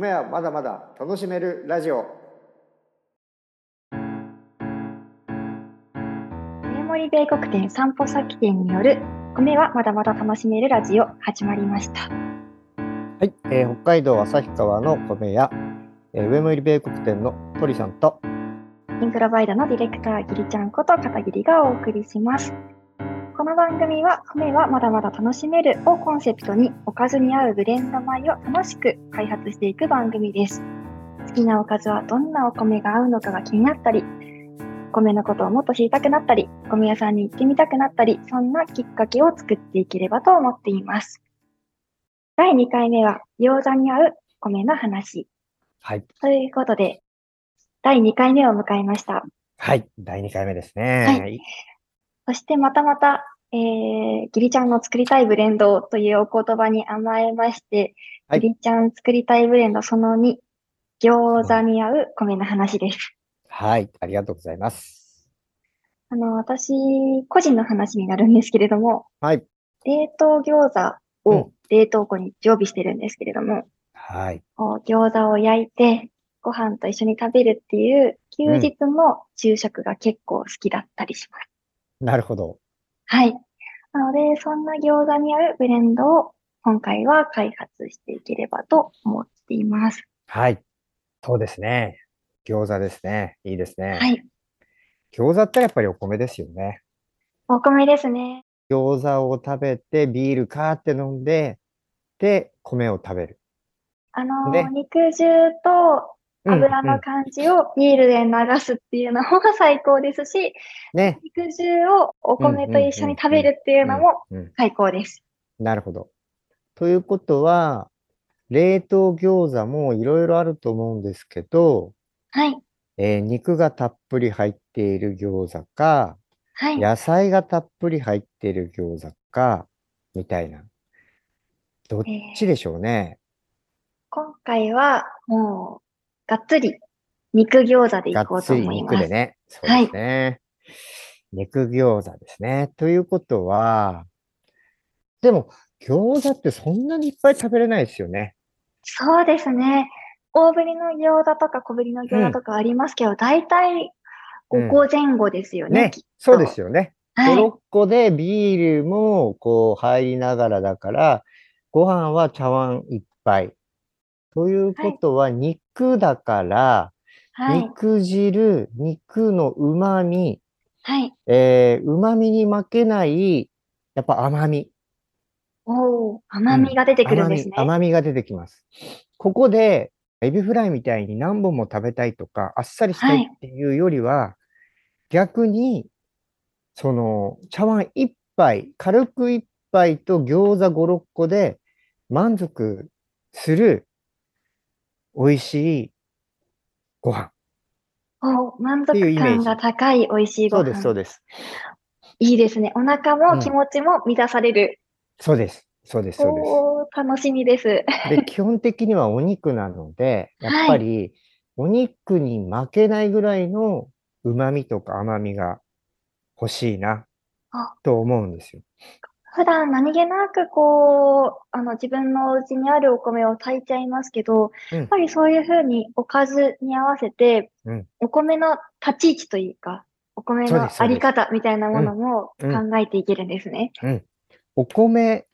米はまだまだ楽しめるラジオメモリ米国店散歩先店による米はまだまだ楽しめるラジオ始まりました。はい、えー北海道旭川の米屋、えー上森米国店の鳥さんとインプロバイダーのディレクターギリちゃんこと片桐がお送りします。この番組は米はまだまだ楽しめるをコンセプトにおかずに合うブレンド米を楽しく開発していく番組です。好きなおかずはどんなお米が合うのかが気になったり、米のことをもっと知りたくなったり、米屋さんに行ってみたくなったり、そんなきっかけを作っていければと思っています。第2回目は餃子に合う米の話。はい、ということで、第2回目を迎えました。はい、第2回目ですね。そしてまたまた、えー、ギリちゃんの作りたいブレンドというお言葉に甘えまして、はいギリちゃん作りたいブレンドその2、餃子に合う米の話です。はい、ありがとうございます。あの、私、個人の話になるんですけれども、はい、冷凍餃子うんを冷凍庫に常備してるんですけれども、はい、こう餃子を焼いて、ご飯と一緒に食べるっていう休日の昼食が結構好きだったりします。なるほど。はい。なので、そんな餃子に合うブレンドを今回は開発していければと思っています。はい、そうですね。餃子ですね。いいですね。はい。餃子ってやっぱりお米ですよね。お米ですね。餃子を食べてビールカーって飲んで、で、米を食べる。あの、ね肉汁とうん油の感じをビールで流すっていうのも最高ですし、ね。肉汁をお米と一緒に食べるっていうのも最高です。なるほど。ということは、冷凍餃子もいろいろあると思うんですけど、はい。えー肉がたっぷり入っている餃子か、はい。野菜がたっぷり入っている餃子か、みたいな。どっちでしょうね。今回はもう、がっつり肉餃子でいがっこうとつり思います。肉でね。そうですね。肉餃子ですね。ということは、でも、餃子ってそんなにいっぱい食べれないですよね。そうですね。大ぶりの餃子とか小ぶりの餃子とかありますけど、だいたい5個前後ですよね。ねきっとそうですよね。はい。5、6個でビールもこう入りながらだから、ご飯は茶碗一杯。ということは、肉だから、はい。肉汁、肉の旨味、はい。えー、旨味に負けない、やっぱ甘み。おお、甘みが出てくるんですね。甘み、甘みが出てきます。ここで、エビフライみたいに何本も食べたいとか、あっさりしたいっていうよりは、逆に、その、茶碗一杯、軽く一杯と餃子5、6個で満足する美味しいご飯。おー満足感が高い美味しいご飯。そうです、そうです。いいですね。お腹うんも気持ちも満たされる。そうです、そうです、そうです。楽しみです。で、基本的にはお肉なので、やっぱりお肉に負けないぐらいの旨味とか甘みが欲しいなあと思うんですよ。普段何気なくこう、あの自分のお家にあるお米を炊いちゃいますけど、うんやっぱりそういうふうにおかずに合わせて、うんお米の立ち位置というか、お米のあり方みたいなものもうん考えていけるんですね。うん。お米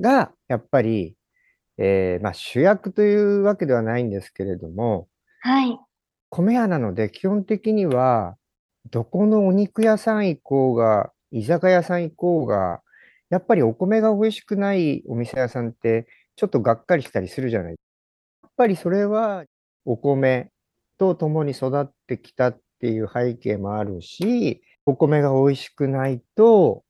がやっぱり、えーまあ、主役というわけではないんですけれども、はい。米屋なので基本的には、どこのお肉屋さん行こうが、居酒屋さん行こうが、やっぱりお米が美味しくないお店屋さんって、ちょっとがっかりしたりするじゃない。やっぱりそれは、お米と共に育ってきたっていう背景もあるし、お米が美味しくないと、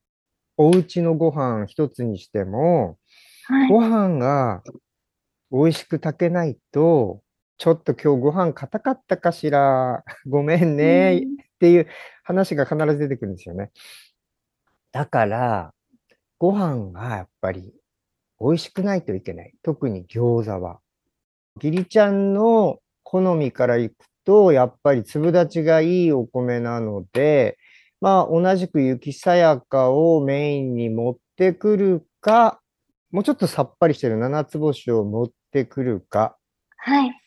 お家のご飯一つにしても、はい。ご飯が美味しく炊けないと、ちょっと今日ご飯硬かったかしら、ごめんねうんっていう話が必ず出てくるんですよね。だから、ご飯がやっぱり美味しくないといけない。特に餃子は。ギリちゃんの好みからいくと、やっぱり粒立ちがいいお米なので、まあ同じく雪さやかをメインに持ってくるか、もうちょっとさっぱりしてる七つ星を持ってくるか、はい。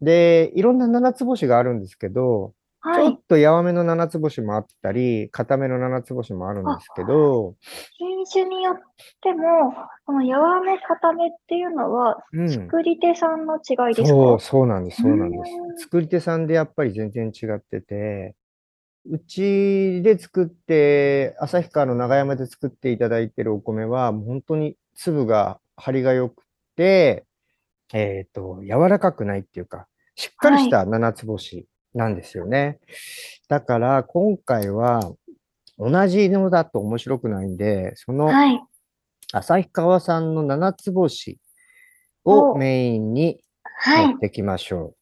で、いろんな七つ星があるんですけど、はいちょっ。と柔めの七つ星もあったり、固めの七つ星もあるんですけど、品種によっても、この柔め、固めっていうのは、うん。作り手さんの違いですか？そう、そうなんです、そうなんでうーんす。作り手さんでやっぱり全然違ってて、うちで作って、旭川の長山で作っていただいてるお米は、本当に粒が張りが良くて、えっと、柔らかくないっていうか、しっかりした七つ星なんですよね。だから、今回は、同じのだと面白くないんで、そのはい。旭川産の七つ星をおメインにはい持っ。てきましょ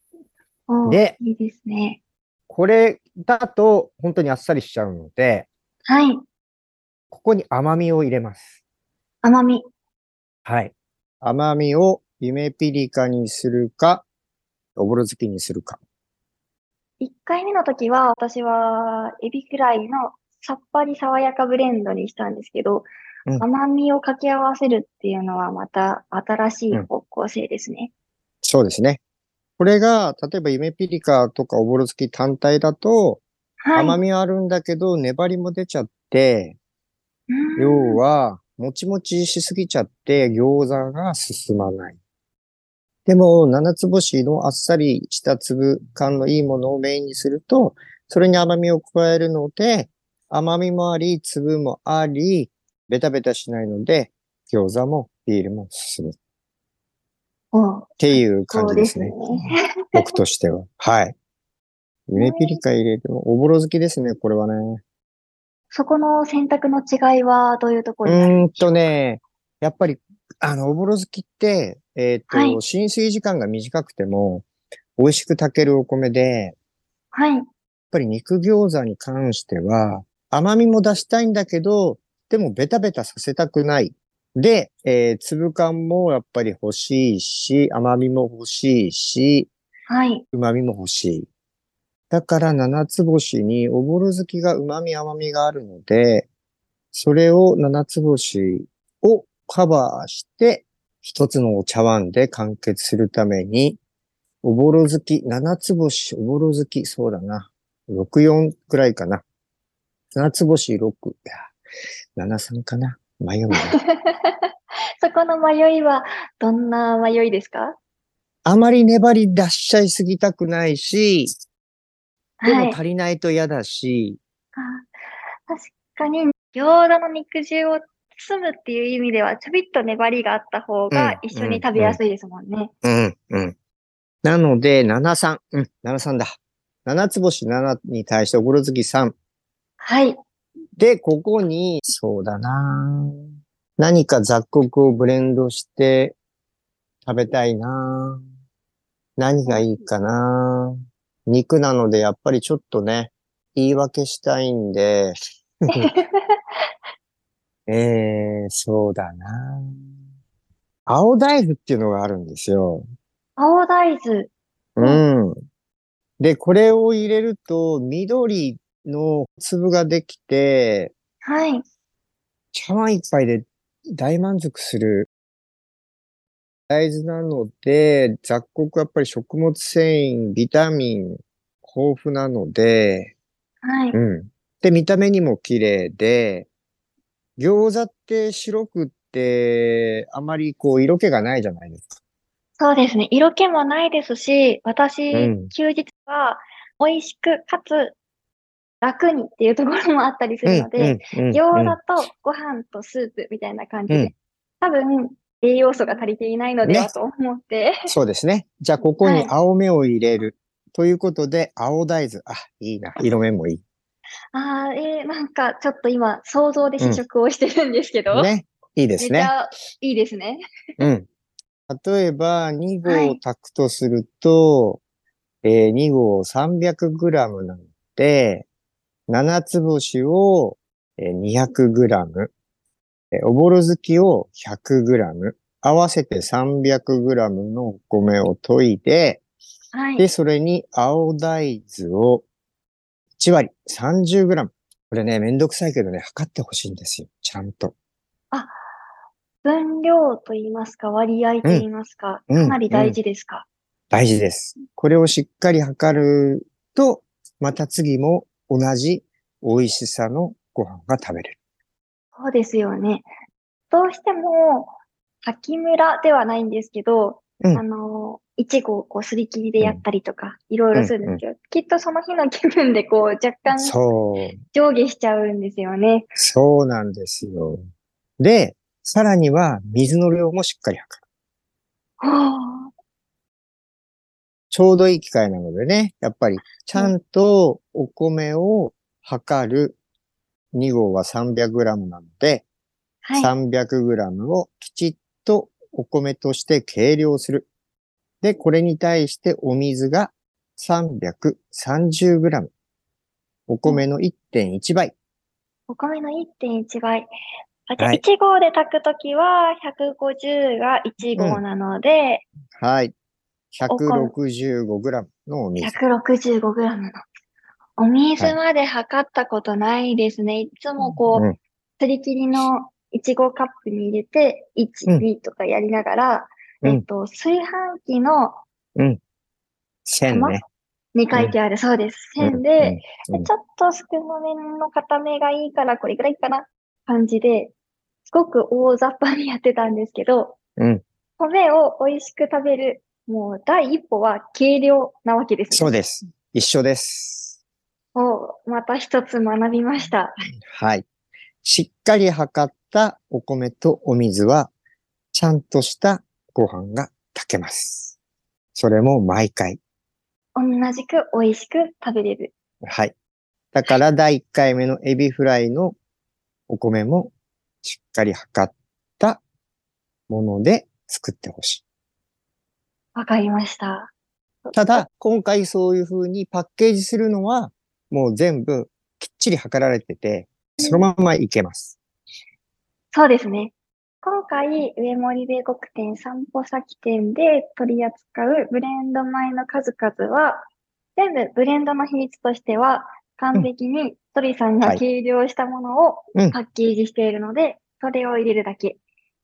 う。おでいいですね。これだと本当にあっさりしちゃうので、はい。ここに甘みを入れます。甘み。はい。甘みを夢ピリカにするか、おぼろ月にするか。1回目の時は、私は、エビくらいのさっぱり爽やかブレンドにしたんですけど、うん甘みを掛け合わせるっていうのはまた新しい方向性ですね。そうですね。これが、例えば夢ピリカとかおぼろ月単体だと、はい。甘みはあるんだけど、粘りも出ちゃって、要は、もちもちしすぎちゃって餃子が進まない。でも、七つ星のあっさりした粒感のいいものをメインにすると、それに甘みを加えるので、甘みもあり、粒もあり、ベタベタしないので、餃子もビールも進む。っおていう感そうですねじですね。。僕としては。はい。梅ピリカ入れるの、おぼろ好きですね、これはね。そこの選択の違いはどういうとこうろにあるーんとね、やっぱり、あの、おぼろ好きって、えっ、と、はい浸水時間が短くても、美味しく炊けるお米で、やっはい。ぱり肉餃子に関しては、甘みも出したいんだけど、でもベタベタさせたくない。で、えー粒感もやっぱり欲しいし、甘みも欲しいし、はい。旨味も欲しい。だから七つ星におぼろ月が旨味甘みがあるので、それを七つ星をカバーして、一つのお茶碗で完結するために、おぼろ月、七つ星、おぼろ月、そうだな。六四くらいかな。七つ星六、いや、七三かな。迷うな。そこの迷いはどんな迷いですか？あまり粘り出しちゃいすぎたくないし、ではい。も足りないと嫌だし、あ確かに、餃子の肉汁を包むっていう意味では、ちょびっと粘りがあった方うんが一緒に食べやすいですもんね。うん、うん。なので、73。うん、73だ。七つ星7に対しておぼろ月3。はい。で、ここに、そうだな何か雑穀をブレンドして食べたいな何がいいかな肉なので、やっぱりちょっとね、言い訳したいんで、えー、そうだな青大豆っていうのがあるんですよ。青大豆。うん。で、これを入れると、緑の粒ができて、はい。茶碗一杯で大満足する大豆なので、雑穀やっぱり食物繊維、ビタミン豊富なので、はい。うん。で、見た目にも綺麗で、餃子って白くって、あまりこう色気がないじゃないですか。そうですね。色気もないですし、私、うん休日は美味しくかつ楽にっていうところもあったりするので、うん、うん、餃うん子とご飯とスープみたいな感じでうん、多分栄養素が足りていないのではねと思って、そうですね。じゃあ、ここにはい青目を入れる。ということで、青大豆。あ、いいな。色目もいあー、えー、なんかちょっと今想像で試食をしてるんですけど、い。ね。いいですね。めちゃいいですね。うん。例えば、2はい合炊くとすると、えー2合 300g なので、七つ星をえー 200g、えーおぼろ月を 100g、合わせて 300g のお米を研いで、はい。で、それに青大豆を1割、30g。これね、めんどくさいけどね、測ってほしいんですよ。ちゃんと。分量と言いますか、割合と言いますか、うんかなり大事ですか？大事です。これをしっかり測ると、また次も同じ美味しさのご飯が食べれる。そうですよね。どうしても、滝村ではないんですけど、うんあの、いちごをこう、すり切りでやったりとか、いろいろするんですけど、きっとその日の気分でこう、若干そう。上下しちゃうんですよね。そうなんですよ。で、さらには水の量もしっかり測る。はちょうどいい機会なのでね、やっぱりちゃんとお米を測る2合は 300g なので、あ、はい。300g をきちっとお米として計量する。で、これに対してお水が 330g。お米の1.1倍。お米の1.1倍。あ、じゃあ、はい1合で炊くときは、150が1合なので、はい。165g のお水。165グラムの。お水まで測ったことないですね。いつもこう、うん。すり切りのいちごカップに入れて、1、うん。2とかやりながら、うん。えっと、炊飯器の線ね。に書いてある、そうです。線でちょっと少なめの固めがいいから、これぐらいかな感じで、すごく大雑把にやってたんですけど、うん。米を美味しく食べる、もう第一歩は計量なわけですね。そうです。一緒です。をまた一つ学びました。はい。しっかり測ったお米とお水は、ちゃんとしたご飯が炊けます。それも毎回。同じく美味しく食べれる。はい。だから第1回目のエビフライのお米もしっかり測ったもので作ってほしい。わかりました。ただ、今回そういう風にパッケージするのは、もう全部きっちり測られてて、そのままいけます。そうですね。今回、上森米国店散歩先店で取り扱うブレンド米の数々は、全部ブレンドの比率としては、完璧に鳥さんがはい計量したものをうんパッケージしているので、それを入れるだけ。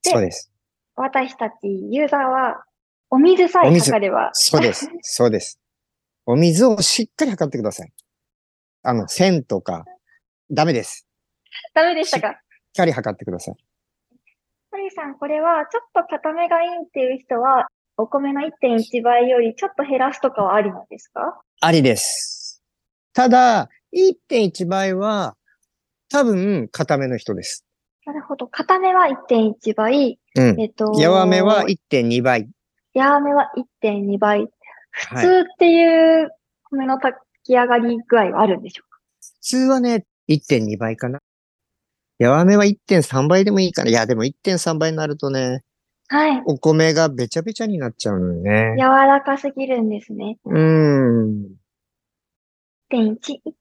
でそうです。私たちユーザーは、お水さえ測れば、そうです。そうです。お水をしっかり測ってください。あの、線とか、ダメです。ダメでしたか？しっかり測ってください。鳥さん、これはちょっと固めがいいっていう人は、お米の1.1倍よりちょっと減らすとかはありなんですか？ありです。ただ、1.1倍は、多分、固めの人です。なるほど。固めは1.1倍。うん。えっと、やわめは1.2倍。やわめは1.2倍。普はい。通っていう米の炊き上がり具合はあるんでしょう普通はね、1.2倍かな。やわめは1.3倍でもいいかな。いや、でも1.3倍になるとね、かはい。お米がべちゃべちゃになっちゃうのよね。柔らかすぎるんですね。うーん。1.1、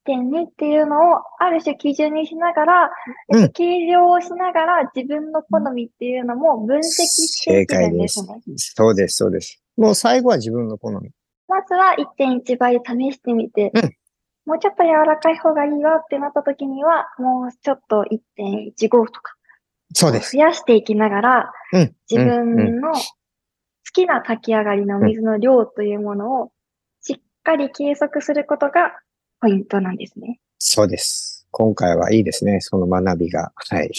1.2っていうのをある種基準にしながら、うんえっと計量をしながら自分の好みっていうのも分析していけるんですね。そうです、そうです。もう最後は自分の好み。まずは1.1倍で試してみて、うんもうちょっと柔らかい方がいいわってなった時には、もうちょっと1.15とかそうです。増やしていきながら、うん。自分の好きな炊き上がりの水の量というものをしっかり計測することがポイントなんですね。そうです。今回はいいですね。その学びが。はい。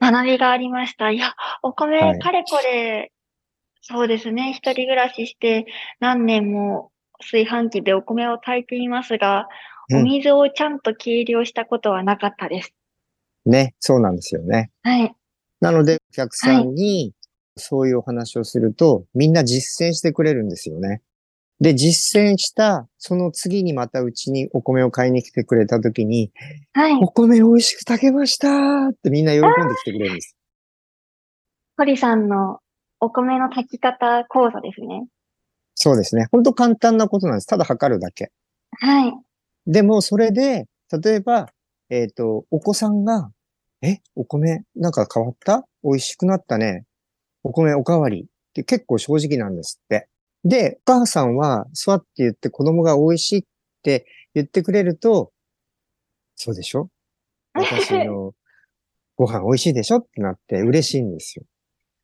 学びがありました。いや、お米、はいかれこれ、そうですね。一人暮らしして何年も炊飯器でお米を炊いていますが、うんお水をちゃんと計量したことはなかったです。ね。そうなんですよね。はい。なので、お客さんにそういうお話をすると、みんな実践してくれるんですよね。で、実践した、その次にまたうちにお米を買いに来てくれた時に、はい。お米美味しく炊けましたってみんな喜んできてくれるんです。堀さんのお米の炊き方講座ですね。そうですね。ほんと簡単なことなんです。ただ測るだけ。はい。でも、それで、例えば、えっ、と、お子さんが、え、お米なんか変わった？美味しくなったね。お米おかわりって結構正直なんですって。で、お母さんは、そうやって言って子供が美味しいって言ってくれると、そうでしょ？私のご飯美味しいでしょってなって嬉しいんですよ。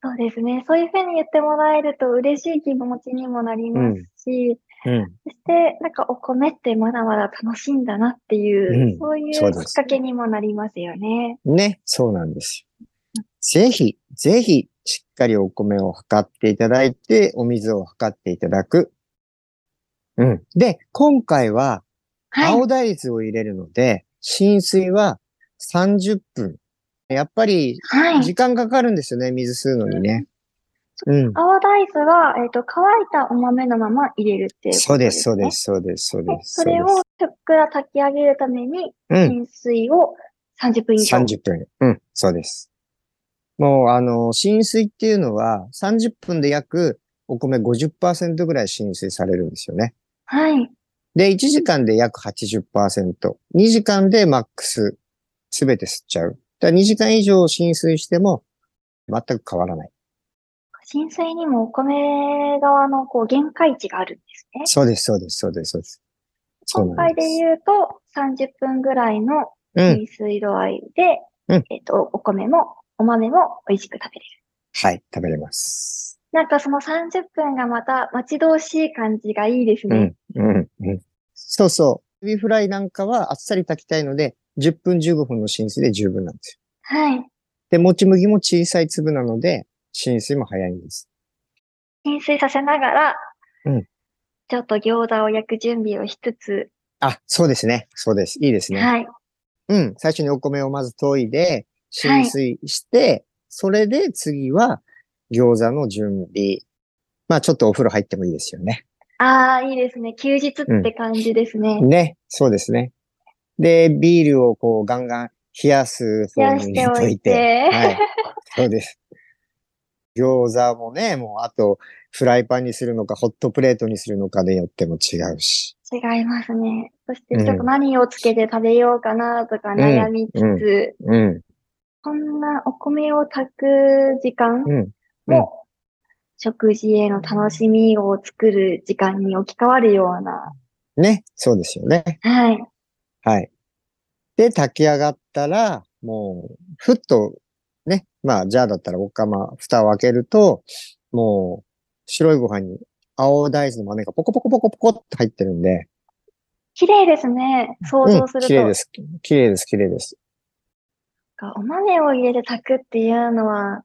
そうですね。そういうふうに言ってもらえると嬉しい気持ちにもなりますし、うん。そして、なんかお米ってまだまだ楽しいんだなっていう、うんそういうきっかけにもなりますよね。ね、そうなんですよ。ぜひ、ぜひ、しっかりお米を測っていただいて、お水を測っていただく。うん。で、今回は、はい。青大豆を入れるので、浸水は30分。やっぱり、はい。時間かかるんですよね、水吸うのにね。うん。青大豆は、えっ、と、乾いたお豆のまま入れるっていうことそうです、そうねです、そうです、そうでです。それをふっくら炊き上げるために。浸水を30分以上。30分。うん、そうです。もう、あの、浸水っていうのは、30分で約お米50%ぐらい浸水されるんですよね。はい。で、1時間で約80%。2時間でマックス、すべて吸っちゃう。だから2時間以上浸水しても、全く変わらない。浸水にもお米側のこう限界値があるんですね。そうです、そうです、そうです、そうです。今回で。言うと、30分ぐらいのうん、浸水度合いで、うんえっ、と、お米もお豆も美味しく食べれる。はい、食べれます。なんかその30分がまた待ち遠しい感じがいいですね。うん、うん、うん。そうそう。エビフライなんかはあっさり炊きたいので、10分15分の浸水で十分なんですよ。はい。で、もち麦も小さい粒なので、浸水も早いんです。浸水させながら、うんちょっと餃子を焼く準備をしつつ、あ、そうですね。そうです。いいですね。はい。うん。最初にお米をまず研いで、浸水して、それで次は餃子の準備。まあちょっとお風呂入ってもいいですよね。ああ、いいですね。休日って感じですね。ね。そうですね。で、ビールをこうガンガン冷やす冷方に入やしておれといて。はい。そうです。餃子もね、もうあとフライパンにするのかホットプレートにするのかでよっても違うし。違いますね。そしてうんちょっと何をつけて食べようかなとか悩みつつ、うんうん。こんなお米を炊く時間うん。うんも、食事への楽しみを作る時間に置き換わるような、ね。そうですよね。はい。はい。で、炊き上がったら、もう、ふっと、ね。まあ、じゃあだったらお釜、蓋を開けると、もう、白いご飯に青大豆の豆がポコポコポコポコって入ってるんで、綺麗ですね。想うん像すると。綺麗です。綺麗です、綺麗です。お豆を入れて炊くっていうのは、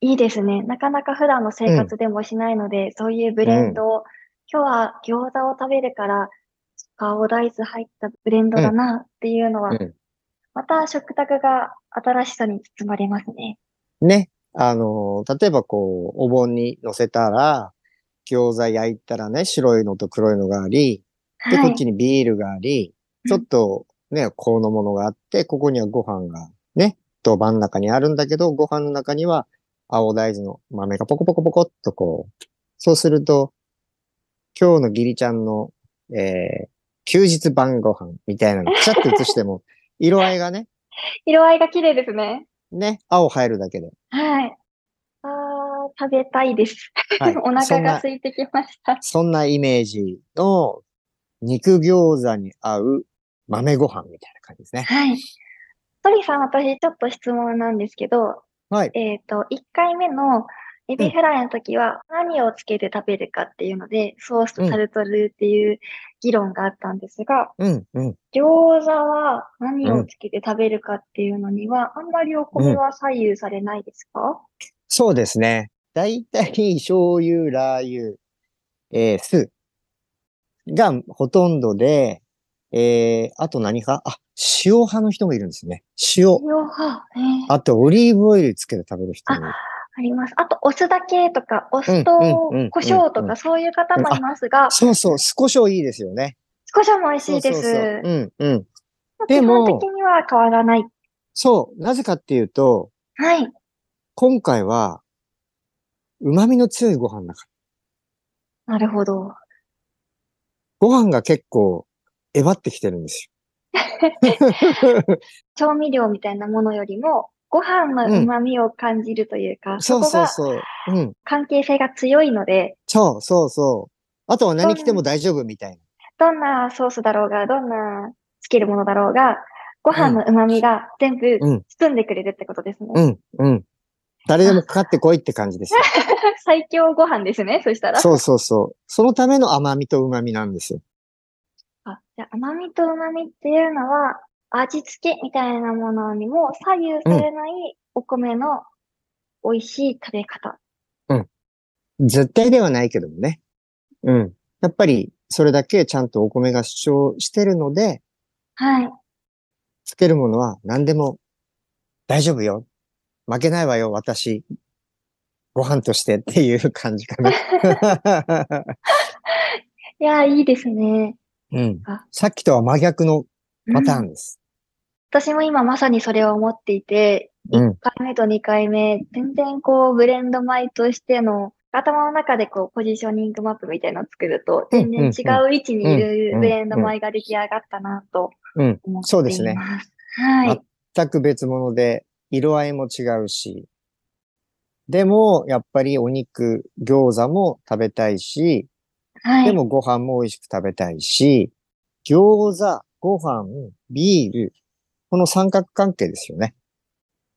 いいですね。なかなか普段の生活でもしないので、そういうブレンドを、今日は餃子を食べるから、青大豆入ったブレンドだなっていうのは、うんまた食卓が新しさに包まれますね。ね。あの、例えばこう、お盆に乗せたら、餃子焼いたらね、白いのと黒いのがあり、で、はい。こっちにビールがあり、ちょっとね、このものがあって、ここにはご飯がね、と真ん中にあるんだけど、ご飯の中には青大豆の豆がポコポコポコっとこう、そうすると、今日のギリちゃんの、えー、休日晩ご飯みたいなの、ちゃっと映しても、色合いがね、色合いが綺麗ですね。ね、青入るだけで。はい。あー、食べたいです。はい。お腹が空いてきました。そんなイメージの肉餃子に合う豆ご飯みたいな感じですね。はい。鳥さん、私ちょっと質問なんですけど、はい。えっ、と、1回目のエビフライの時は何をつけて食べるかっていうので、ソースとタルトルっていう議論があったんですが、うん、うん。餃子は何をつけて食べるかっていうのには、あんまりお米は左右されないですか、そうですね。だいたい醤油、ラー油、えー、酢がほとんどで、えー、あと何か？あ、塩派の人もいるんですね。塩。塩派、えーあと、オリーブオイルつけて食べる人もいる。あります。あと、お酢だけとか、お酢と胡椒とうんか、そういう方もいますが、そうそう、少しいいですよね。胡椒も美味しいです。そうそうそううん、うん。基でも本的には変わらない。そう。なぜかっていうと、はい。今回は、旨味の強いご飯だから。なるほど。ご飯が結構、えばってきてるんですよ。調味料みたいなものよりも、ご飯の旨味を感じるというか、そうこがそうそう。うん。関係性が強いので、そうそうそう。あとは何着ても大丈夫みたいな。どんなソースだろうが、どんなつけるものだろうが、ご飯の旨味が全部うん包んでくれるってことですね。うん、うん。誰でもかかってこいって感じですよ。最強ご飯ですね、そしたら。そうそうそう。そのための甘みと旨みなんですよ。甘みと旨みっていうのは、味付けみたいなものにも左右されないお米の美味しい食べ方。絶対ではないけどもね。うん。やっぱり、それだけちゃんとお米が主張してるので、はい。つけるものは何でも大丈夫よ。負けないわよ、私。ご飯としてっていう感じかな。いや、いいですね。うんあ。さっきとは真逆のパターンです。私も今まさにそれを思っていて、うん。1回目と2回目、全然こう、ブレンド米としての、頭の中でこう、ポジショニングマップみたいなのを作ると、うん全然違う位置にいるうんブレンド米が出来上がったなとうん。思っています。そうですねはい。全く別物で、色合いも違うし。でも、やっぱりお肉、餃子も食べたいし、はい。でもご飯も美味しく食べたいし、餃子、ご飯、ビール、この三角関係ですよね。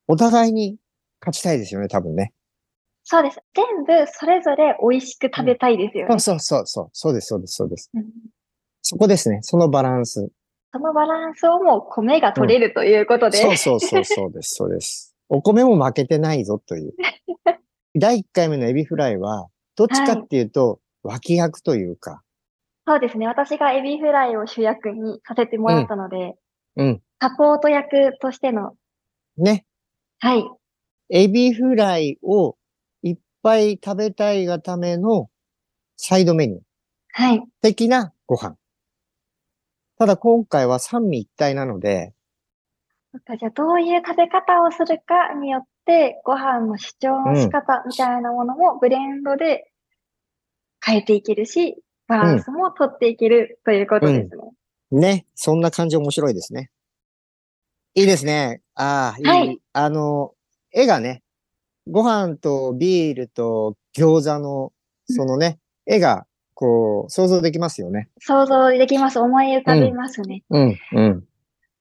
お互いに勝ちたいですよね、多分ね。そうです。全部それぞれ美味しく食べたいですよね。そうそうそうそう。そうです、そうです、そうです。うんそこですね。そのバランス。そのバランスをもう米が取れるということで。そうそうそう、そうです、そうです。お米も負けてないぞという。第1回目のエビフライは、どっちかっていうと、脇役というか、そうですね。私がエビフライを主役にさせてもらったので、うん。サポート役としての、ね。はい。エビフライをいっぱい食べたいがためのサイドメニューはい。的なご飯。ただ今回は三味一体なので、そっかじゃあどういう食べ方をするかによって、ご飯の主張の仕方みたいなものもブレンドで変えていけるし、バランスも取っていけるということですね。ね。そんな感じ面白いですね。いいですね。ああ、いい。はいあの、絵がね、ご飯とビールと餃子の、そのね、絵が、こう、想像できますよね。想像できます。思い浮かびますね。うん、うん。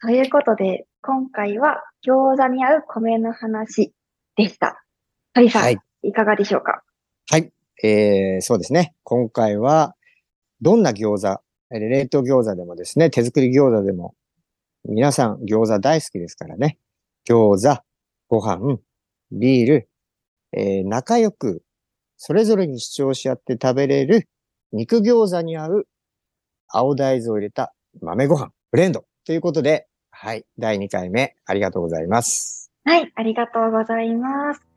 ということで、今回は餃子に合う米の話でした。鳥さん、はいい、かがでしょうか？はい。えー、そうですね。今回は、どんな餃子、冷凍餃子でもですね、手作り餃子でも、皆さん餃子大好きですからね。餃子、ご飯、ビール、えー仲良く、それぞれに主張し合って食べれる肉餃子に合う青大豆を入れた豆ご飯、ブレンド。ということで、はい。第2回目、ありがとうございます。はい、ありがとうございます。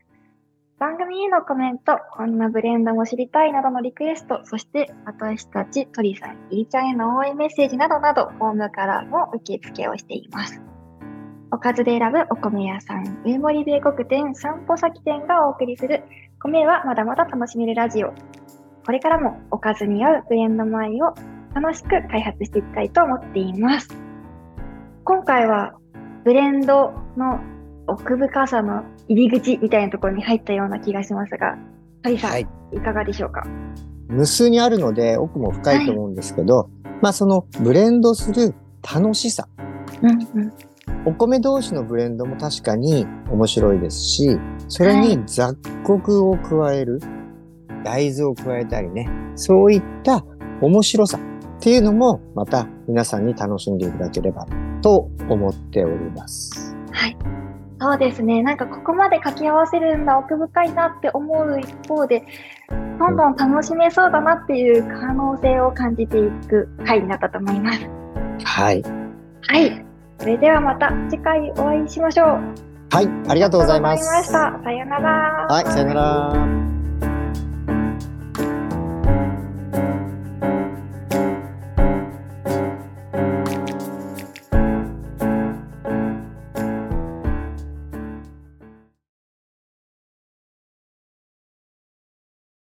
番組へのコメント、こんなブレンドも知りたいなどのリクエスト、そして私たち鳥さん、いりちゃんへの応援メッセージなどなど、フォームからも受付をしています。おかずで選ぶお米屋さん、上森米国店散歩先店がお送りする、米はまだまだ楽しめるラジオ。これからもおかずに合うブレンド米を楽しく開発していきたいと思っています。今回はブレンドの奥深さの入り口みたいなところに入ったような気がしますが、ハリさん、はいい、かがでしょうか？無数にあるので奥も深いと思うんですけど、まあそのブレンドする楽しさ。うんうん。お米同士のブレンドも確かに面白いですし、それに雑穀を加える、大豆を加えたりね、そういった面白さっていうのもまた皆さんに楽しんでいただければと思っております。そうですね。なんかここまで掛け合わせるんだ、奥深いなって思う一方で、どんどん楽しめそうだなっていう可能性を感じていく回になったと思います。はい。はい。それではまた次回お会いしましょう。はい、ありがとうございます。さようなら。はい、さよなら。